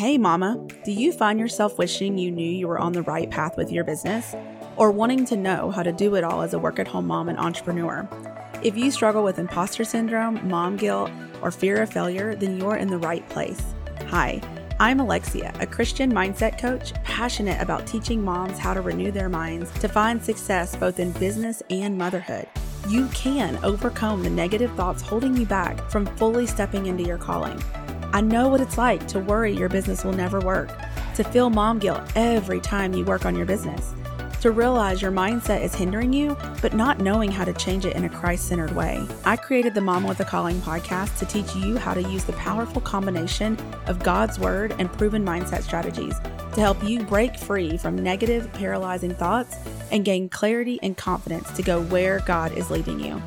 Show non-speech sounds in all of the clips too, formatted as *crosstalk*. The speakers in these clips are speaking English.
Hey, Mama, do you find yourself wishing you knew you were on the right path with your business? Or wanting to know how to do it all as a work at home mom and entrepreneur? If you struggle with imposter syndrome, mom guilt, or fear of failure, then you're in the right place. Hi, I'm Alexia, a Christian mindset coach passionate about teaching moms how to renew their minds to find success both in business and motherhood. You can overcome the negative thoughts holding you back from fully stepping into your calling. I know what it's like to worry your business will never work, to feel mom guilt every time you work on your business, to realize your mindset is hindering you, but not knowing how to change it in a Christ centered way. I created the Mom with a Calling podcast to teach you how to use the powerful combination of God's Word and proven mindset strategies to help you break free from negative, paralyzing thoughts and gain clarity and confidence to go where God is leading you.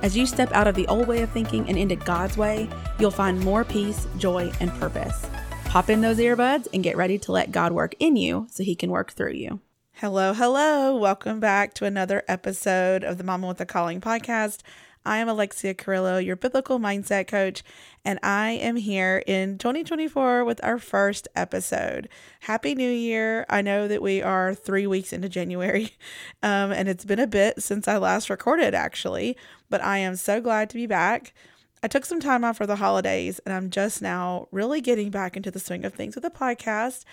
As you step out of the old way of thinking and into God's way, you'll find more peace, joy, and purpose. Pop in those earbuds and get ready to let God work in you so he can work through you. Hello, hello. Welcome back to another episode of the Mama with a Calling podcast. I am Alexia Carrillo, your biblical mindset coach, and I am here in 2024 with our first episode. Happy New Year! I know that we are three weeks into January, *laughs* um, and it's been a bit since I last recorded, actually, but I am so glad to be back. I took some time off for the holidays, and I'm just now really getting back into the swing of things with the podcast.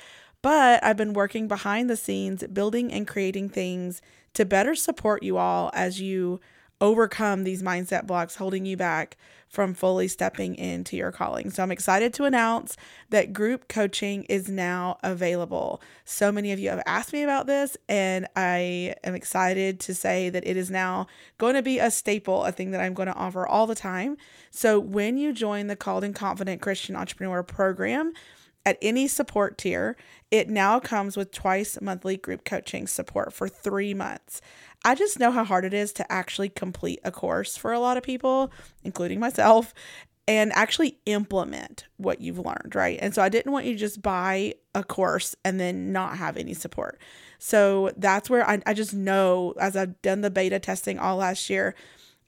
But I've been working behind the scenes, building and creating things to better support you all as you overcome these mindset blocks holding you back from fully stepping into your calling. So I'm excited to announce that group coaching is now available. So many of you have asked me about this, and I am excited to say that it is now going to be a staple, a thing that I'm going to offer all the time. So when you join the Called and Confident Christian Entrepreneur program, at any support tier, it now comes with twice monthly group coaching support for three months. I just know how hard it is to actually complete a course for a lot of people, including myself, and actually implement what you've learned, right? And so I didn't want you to just buy a course and then not have any support. So that's where I, I just know as I've done the beta testing all last year,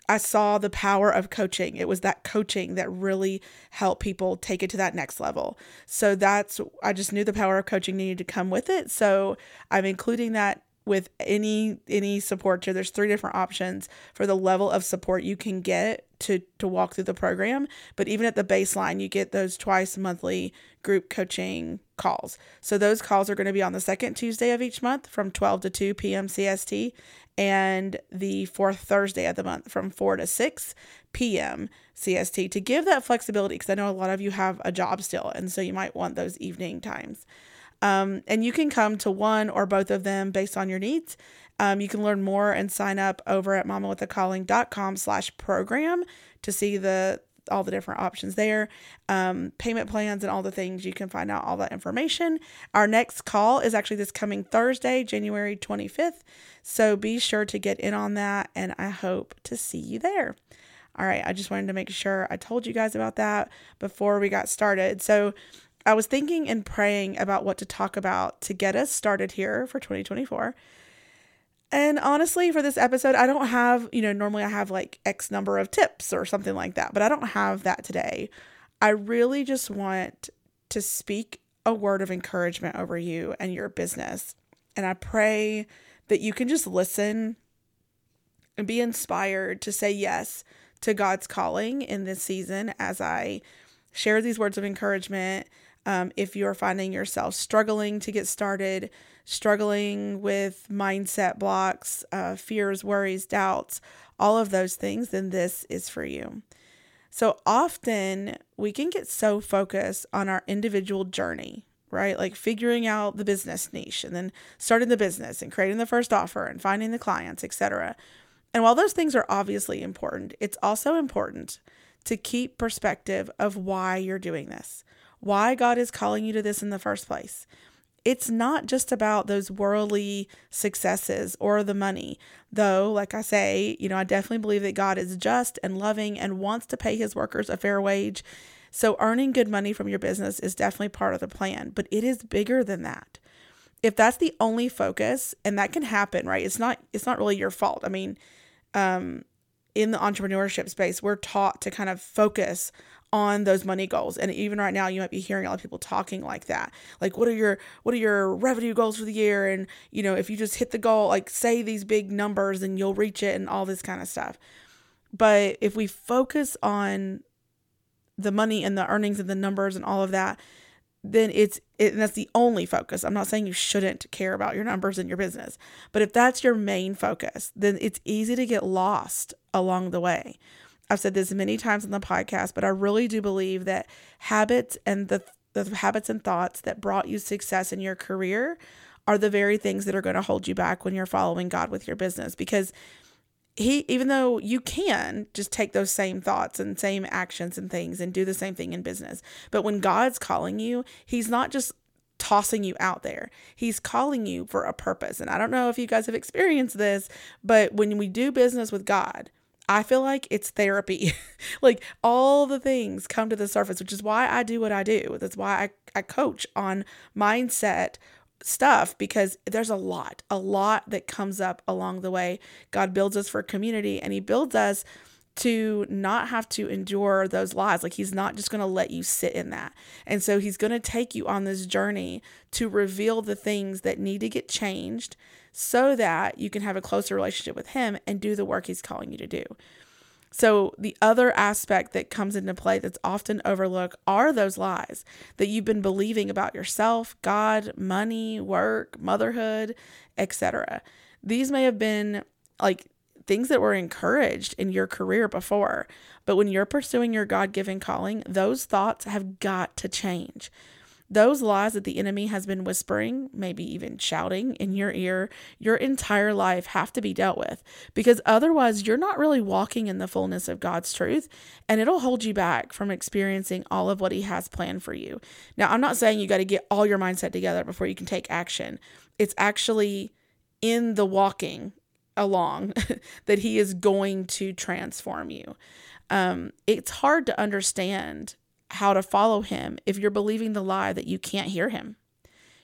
I saw the power of coaching. It was that coaching that really helped people take it to that next level. So that's, I just knew the power of coaching needed to come with it. So I'm including that with any any support tier there's three different options for the level of support you can get to to walk through the program but even at the baseline you get those twice monthly group coaching calls so those calls are going to be on the second tuesday of each month from 12 to 2 p.m cst and the fourth thursday of the month from 4 to 6 p.m cst to give that flexibility because i know a lot of you have a job still and so you might want those evening times um, and you can come to one or both of them based on your needs. Um, you can learn more and sign up over at mamawithacalling.com slash program to see the all the different options there, um, payment plans, and all the things. You can find out all that information. Our next call is actually this coming Thursday, January 25th. So be sure to get in on that, and I hope to see you there. All right, I just wanted to make sure I told you guys about that before we got started. So, I was thinking and praying about what to talk about to get us started here for 2024. And honestly, for this episode, I don't have, you know, normally I have like X number of tips or something like that, but I don't have that today. I really just want to speak a word of encouragement over you and your business. And I pray that you can just listen and be inspired to say yes to God's calling in this season as I share these words of encouragement um, if you're finding yourself struggling to get started, struggling with mindset blocks, uh, fears, worries, doubts, all of those things, then this is for you. So often we can get so focused on our individual journey, right? Like figuring out the business niche and then starting the business and creating the first offer and finding the clients, etc. And while those things are obviously important, it's also important to keep perspective of why you're doing this why God is calling you to this in the first place. It's not just about those worldly successes or the money, though, like I say, you know, I definitely believe that God is just and loving and wants to pay his workers a fair wage. So, earning good money from your business is definitely part of the plan, but it is bigger than that. If that's the only focus, and that can happen, right? It's not it's not really your fault. I mean, um, in the entrepreneurship space, we're taught to kind of focus on those money goals and even right now you might be hearing a lot of people talking like that like what are your what are your revenue goals for the year and you know if you just hit the goal like say these big numbers and you'll reach it and all this kind of stuff but if we focus on the money and the earnings and the numbers and all of that then it's it, and that's the only focus. I'm not saying you shouldn't care about your numbers in your business, but if that's your main focus, then it's easy to get lost along the way. I've said this many times on the podcast, but I really do believe that habits and the the habits and thoughts that brought you success in your career are the very things that are going to hold you back when you're following God with your business. Because he even though you can just take those same thoughts and same actions and things and do the same thing in business but when god's calling you he's not just tossing you out there. He's calling you for a purpose. And i don't know if you guys have experienced this but when we do business with god I feel like it's therapy. *laughs* like all the things come to the surface, which is why I do what I do. That's why I, I coach on mindset stuff because there's a lot, a lot that comes up along the way. God builds us for community and He builds us to not have to endure those lies. Like He's not just going to let you sit in that. And so He's going to take you on this journey to reveal the things that need to get changed so that you can have a closer relationship with Him and do the work He's calling you to do. So, the other aspect that comes into play that's often overlooked are those lies that you've been believing about yourself, God, money, work, motherhood, etc. These may have been like things that were encouraged in your career before, but when you're pursuing your God given calling, those thoughts have got to change. Those lies that the enemy has been whispering, maybe even shouting in your ear, your entire life have to be dealt with because otherwise you're not really walking in the fullness of God's truth and it'll hold you back from experiencing all of what He has planned for you. Now, I'm not saying you got to get all your mindset together before you can take action, it's actually in the walking along *laughs* that He is going to transform you. Um, it's hard to understand how to follow him if you're believing the lie that you can't hear him.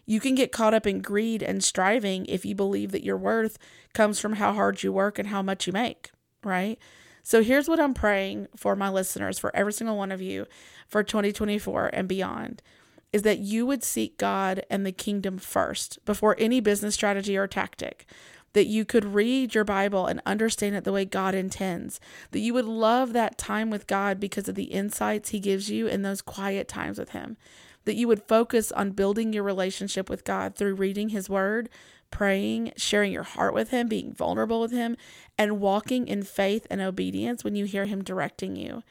You can get caught up in greed and striving if you believe that your worth comes from how hard you work and how much you make, right? So here's what I'm praying for my listeners, for every single one of you for 2024 and beyond is that you would seek God and the kingdom first before any business strategy or tactic that you could read your Bible and understand it the way God intends, that you would love that time with God because of the insights He gives you in those quiet times with Him, that you would focus on building your relationship with God through reading His Word, praying, sharing your heart with Him, being vulnerable with Him, and walking in faith and obedience when you hear Him directing you.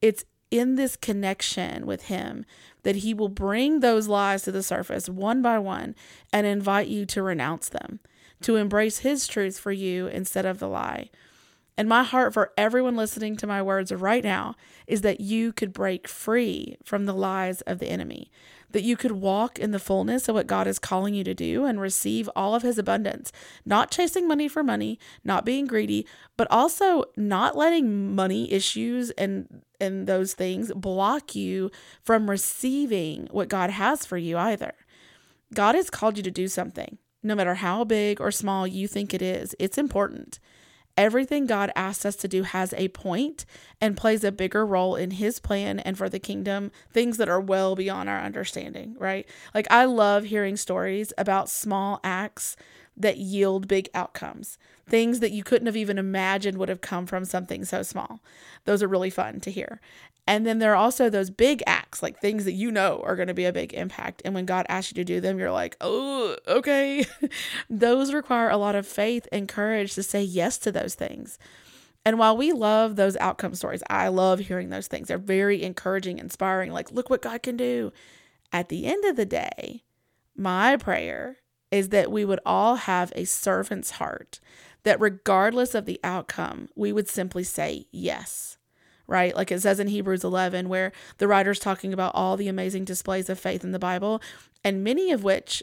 It's in this connection with Him that He will bring those lies to the surface one by one and invite you to renounce them to embrace His truth for you instead of the lie. And my heart for everyone listening to my words right now is that you could break free from the lies of the enemy, that you could walk in the fullness of what God is calling you to do and receive all of His abundance, not chasing money for money, not being greedy, but also not letting money issues and and those things block you from receiving what God has for you either. God has called you to do something no matter how big or small you think it is, it's important. Everything God asks us to do has a point and plays a bigger role in His plan and for the kingdom, things that are well beyond our understanding, right? Like, I love hearing stories about small acts that yield big outcomes, things that you couldn't have even imagined would have come from something so small. Those are really fun to hear. And then there are also those big acts, like things that you know are going to be a big impact. And when God asks you to do them, you're like, oh, okay. *laughs* those require a lot of faith and courage to say yes to those things. And while we love those outcome stories, I love hearing those things. They're very encouraging, inspiring. Like, look what God can do. At the end of the day, my prayer is that we would all have a servant's heart, that regardless of the outcome, we would simply say yes right? Like it says in Hebrews 11, where the writer's talking about all the amazing displays of faith in the Bible, and many of which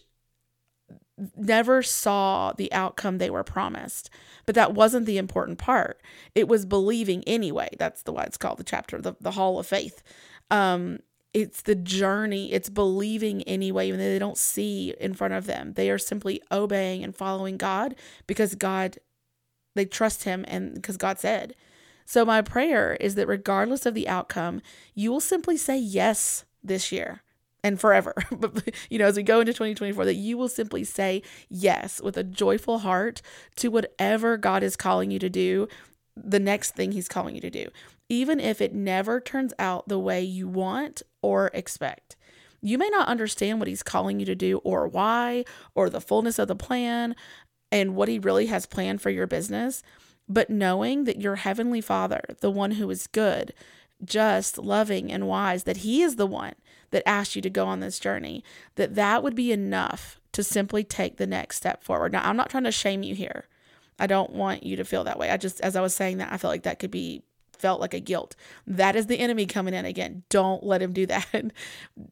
never saw the outcome they were promised. But that wasn't the important part. It was believing anyway. That's the why it's called the chapter, the, the Hall of Faith. Um, it's the journey, it's believing anyway, even though they don't see in front of them. They are simply obeying and following God because God, they trust Him and because God said. So, my prayer is that regardless of the outcome, you will simply say yes this year and forever. *laughs* but, you know, as we go into 2024, that you will simply say yes with a joyful heart to whatever God is calling you to do, the next thing He's calling you to do, even if it never turns out the way you want or expect. You may not understand what He's calling you to do or why, or the fullness of the plan and what He really has planned for your business. But knowing that your Heavenly Father, the one who is good, just, loving, and wise, that He is the one that asked you to go on this journey, that that would be enough to simply take the next step forward. Now, I'm not trying to shame you here. I don't want you to feel that way. I just, as I was saying that, I felt like that could be felt like a guilt. That is the enemy coming in again. Don't let him do *laughs* that.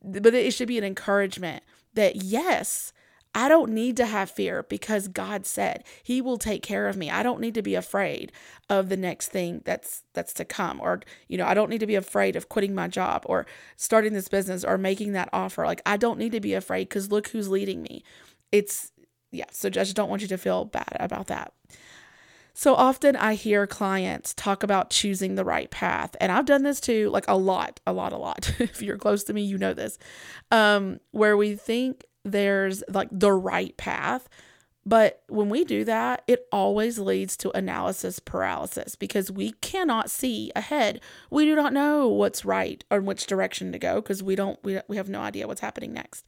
but it should be an encouragement that yes, I don't need to have fear because God said he will take care of me. I don't need to be afraid of the next thing that's that's to come or you know, I don't need to be afraid of quitting my job or starting this business or making that offer. Like I don't need to be afraid cuz look who's leading me. It's yeah, so I just don't want you to feel bad about that. So often I hear clients talk about choosing the right path. And I've done this too, like a lot, a lot, a lot. *laughs* if you're close to me, you know this. Um, where we think there's like the right path. But when we do that, it always leads to analysis paralysis because we cannot see ahead. We do not know what's right or which direction to go because we don't we, we have no idea what's happening next.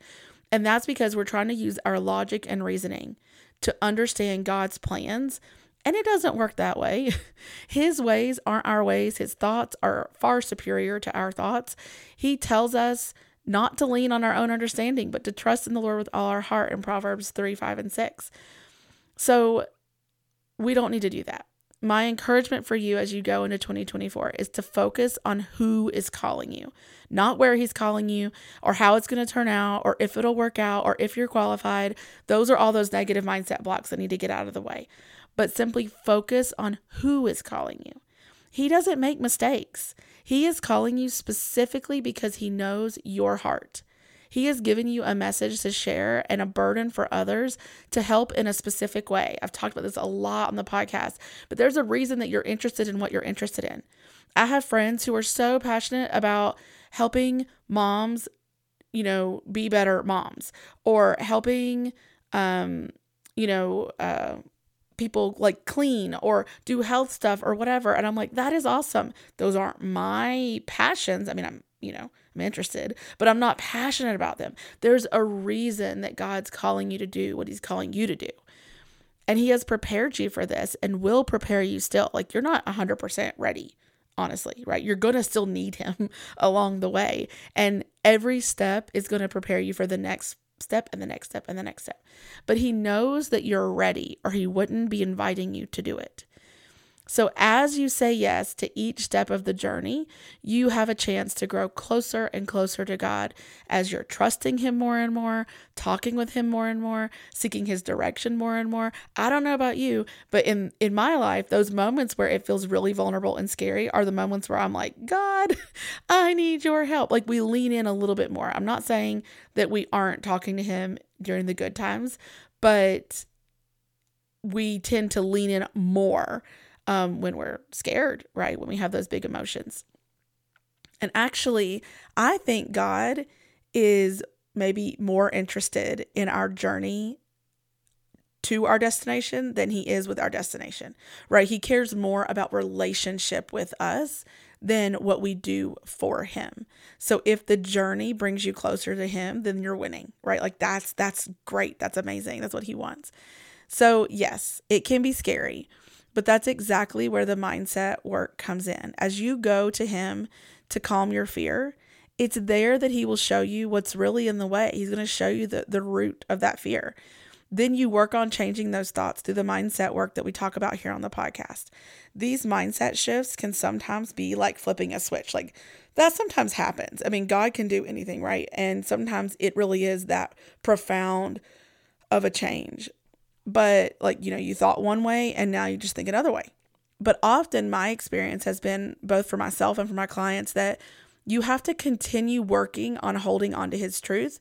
And that's because we're trying to use our logic and reasoning to understand God's plans. And it doesn't work that way. *laughs* His ways aren't our ways. His thoughts are far superior to our thoughts. He tells us not to lean on our own understanding, but to trust in the Lord with all our heart in Proverbs 3, 5, and 6. So we don't need to do that. My encouragement for you as you go into 2024 is to focus on who is calling you, not where he's calling you or how it's going to turn out or if it'll work out or if you're qualified. Those are all those negative mindset blocks that need to get out of the way. But simply focus on who is calling you. He doesn't make mistakes. He is calling you specifically because He knows your heart. He has given you a message to share and a burden for others to help in a specific way. I've talked about this a lot on the podcast, but there's a reason that you're interested in what you're interested in. I have friends who are so passionate about helping moms, you know, be better moms or helping, um, you know, uh, people like clean or do health stuff or whatever. And I'm like, that is awesome. Those aren't my passions. I mean, I'm, you know, I'm interested, but I'm not passionate about them. There's a reason that God's calling you to do what He's calling you to do. And He has prepared you for this and will prepare you still. Like, you're not 100% ready, honestly, right? You're going to still need *laughs* Him along the way. And every step is going to prepare you for the next step and the next step and the next step. But he knows that you're ready, or he wouldn't be inviting you to do it. So, as you say yes to each step of the journey, you have a chance to grow closer and closer to God as you're trusting Him more and more, talking with Him more and more, seeking His direction more and more. I don't know about you, but in, in my life, those moments where it feels really vulnerable and scary are the moments where I'm like, God, *laughs* I need your help. Like we lean in a little bit more. I'm not saying that we aren't talking to Him during the good times, but we tend to lean in more um, when we're scared, right? When we have those big emotions. And actually, I think God is maybe more interested in our journey to our destination than he is with our destination, right? He cares more about relationship with us than what we do for him. So if the journey brings you closer to him, then you're winning, right? Like that's that's great. That's amazing. That's what he wants. So, yes, it can be scary. But that's exactly where the mindset work comes in. As you go to Him to calm your fear, it's there that He will show you what's really in the way. He's going to show you the, the root of that fear. Then you work on changing those thoughts through the mindset work that we talk about here on the podcast. These mindset shifts can sometimes be like flipping a switch. Like that sometimes happens. I mean, God can do anything, right? And sometimes it really is that profound of a change but like you know you thought one way and now you just think another way but often my experience has been both for myself and for my clients that you have to continue working on holding on to his truth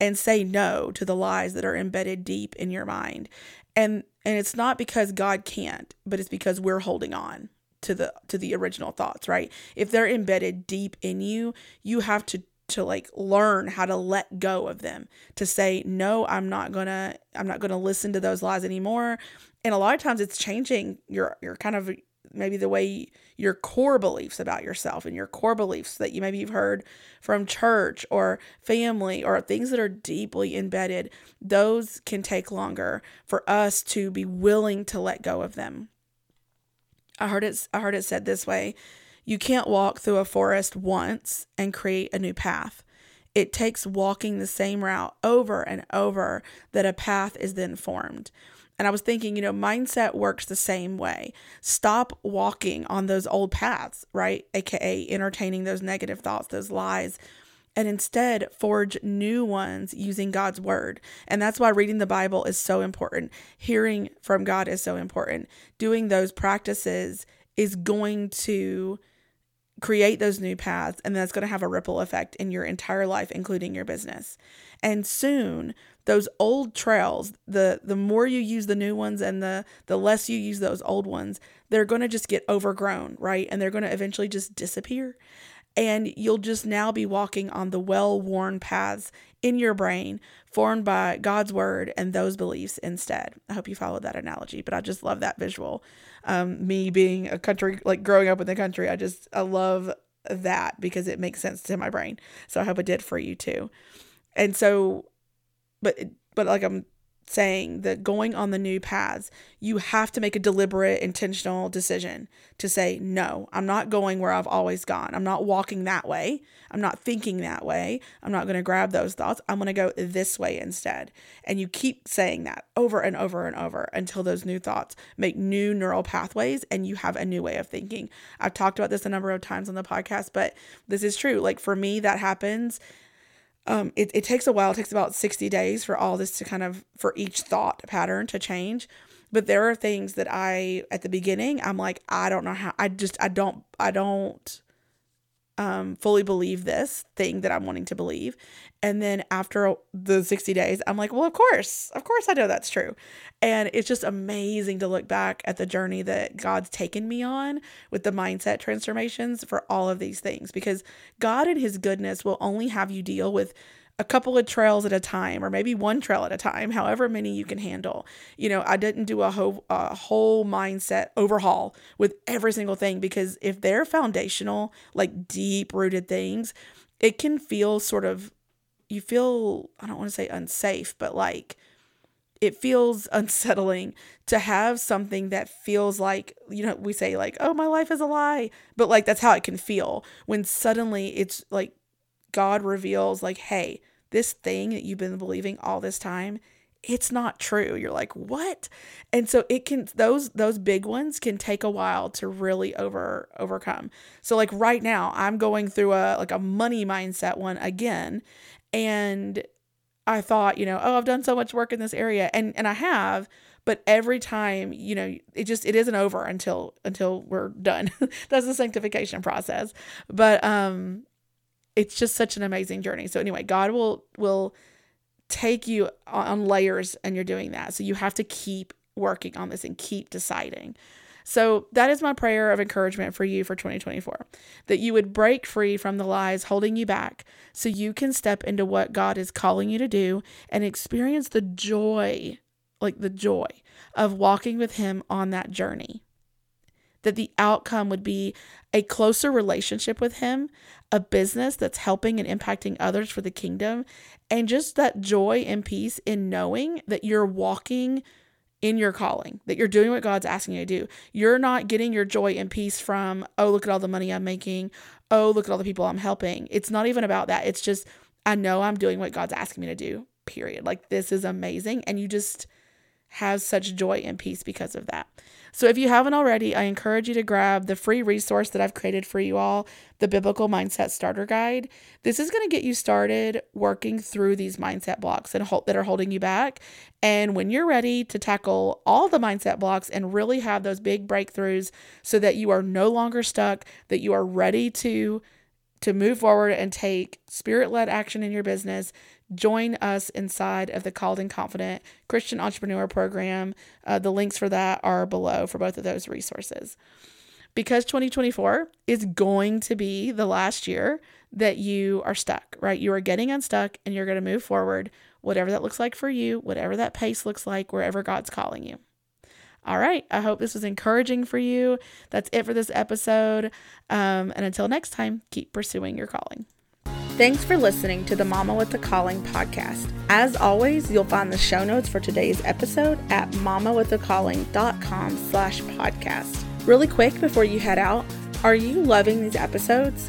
and say no to the lies that are embedded deep in your mind and and it's not because god can't but it's because we're holding on to the to the original thoughts, right? If they're embedded deep in you, you have to to like learn how to let go of them to say no i'm not gonna i'm not gonna listen to those lies anymore and a lot of times it's changing your your kind of maybe the way your core beliefs about yourself and your core beliefs that you maybe you've heard from church or family or things that are deeply embedded those can take longer for us to be willing to let go of them I heard it I heard it said this way. You can't walk through a forest once and create a new path. It takes walking the same route over and over that a path is then formed. And I was thinking, you know, mindset works the same way. Stop walking on those old paths, right? AKA entertaining those negative thoughts, those lies, and instead forge new ones using God's word. And that's why reading the Bible is so important. Hearing from God is so important. Doing those practices is going to create those new paths and that's going to have a ripple effect in your entire life including your business. And soon those old trails, the the more you use the new ones and the the less you use those old ones, they're going to just get overgrown, right? And they're going to eventually just disappear and you'll just now be walking on the well worn paths in your brain formed by God's word and those beliefs instead. I hope you followed that analogy, but I just love that visual. Um, me being a country, like growing up in the country, I just, I love that because it makes sense to my brain. So I hope it did for you too. And so, but, but like I'm saying that going on the new paths, you have to make a deliberate, intentional decision to say, no, I'm not going where I've always gone. I'm not walking that way. I'm not thinking that way. I'm not going to grab those thoughts. I'm going to go this way instead. And you keep saying that over and over and over until those new thoughts make new neural pathways and you have a new way of thinking. I've talked about this a number of times on the podcast, but this is true. Like for me, that happens um, it, it takes a while. It takes about 60 days for all this to kind of, for each thought pattern to change. But there are things that I, at the beginning, I'm like, I don't know how, I just, I don't, I don't um, fully believe this thing that I'm wanting to believe. And then after the 60 days, I'm like, well, of course, of course I know that's true. And it's just amazing to look back at the journey that God's taken me on with the mindset transformations for all of these things because God in His goodness will only have you deal with a couple of trails at a time or maybe one trail at a time however many you can handle. You know i didn't do a whole, a whole mindset overhaul with every single thing because if they're foundational like deep rooted things it can feel sort of you feel i don't want to say unsafe but like it feels *laughs* unsettling to have something that feels like you know we say like oh my life is a lie but like that's how it can feel when suddenly it's like God reveals, like, hey, this thing that you've been believing all this time, it's not true. You're like, what? And so it can those those big ones can take a while to really over overcome. So like right now, I'm going through a like a money mindset one again. And I thought, you know, oh, I've done so much work in this area. And and I have, but every time you know it just it isn't over until until we're done *laughs* that's the sanctification process but um it's just such an amazing journey. So anyway, God will will take you on layers and you're doing that. So you have to keep working on this and keep deciding. So that is my prayer of encouragement for you for 2024 that you would break free from the lies holding you back so you can step into what God is calling you to do and experience the joy, like the joy of walking with Him on that journey that the outcome would be a closer relationship with Him, a business that's helping and impacting others for the kingdom, and just that joy and peace in knowing that you're walking in your calling, that you're doing what God's asking you to do. You're not getting your joy and peace from, oh, look at all the money I'm making. Oh, look at all the people I'm helping. It's not even about that. It's just, I know I'm doing what God's asking me to do, period. Like, this is amazing. And you just have such joy and peace because of that. So, if you haven't already, I encourage you to grab the free resource that I've created for you all the Biblical Mindset Starter Guide. This is going to get you started working through these mindset blocks and that are holding you back. And when you're ready to tackle all the mindset blocks and really have those big breakthroughs so that you are no longer stuck, that you are ready to to move forward and take spirit led action in your business, join us inside of the Called and Confident Christian Entrepreneur Program. Uh, the links for that are below for both of those resources. because 2024 is going to be the last year that you are stuck, right? You are getting unstuck and you're going to move forward, whatever that looks like for you, whatever that pace looks like, wherever God's calling you. All right. I hope this was encouraging for you. That's it for this episode. Um, and until next time, keep pursuing your calling. Thanks for listening to the Mama with a Calling podcast. As always, you'll find the show notes for today's episode at mamawithacalling.com slash podcast. Really quick before you head out, are you loving these episodes?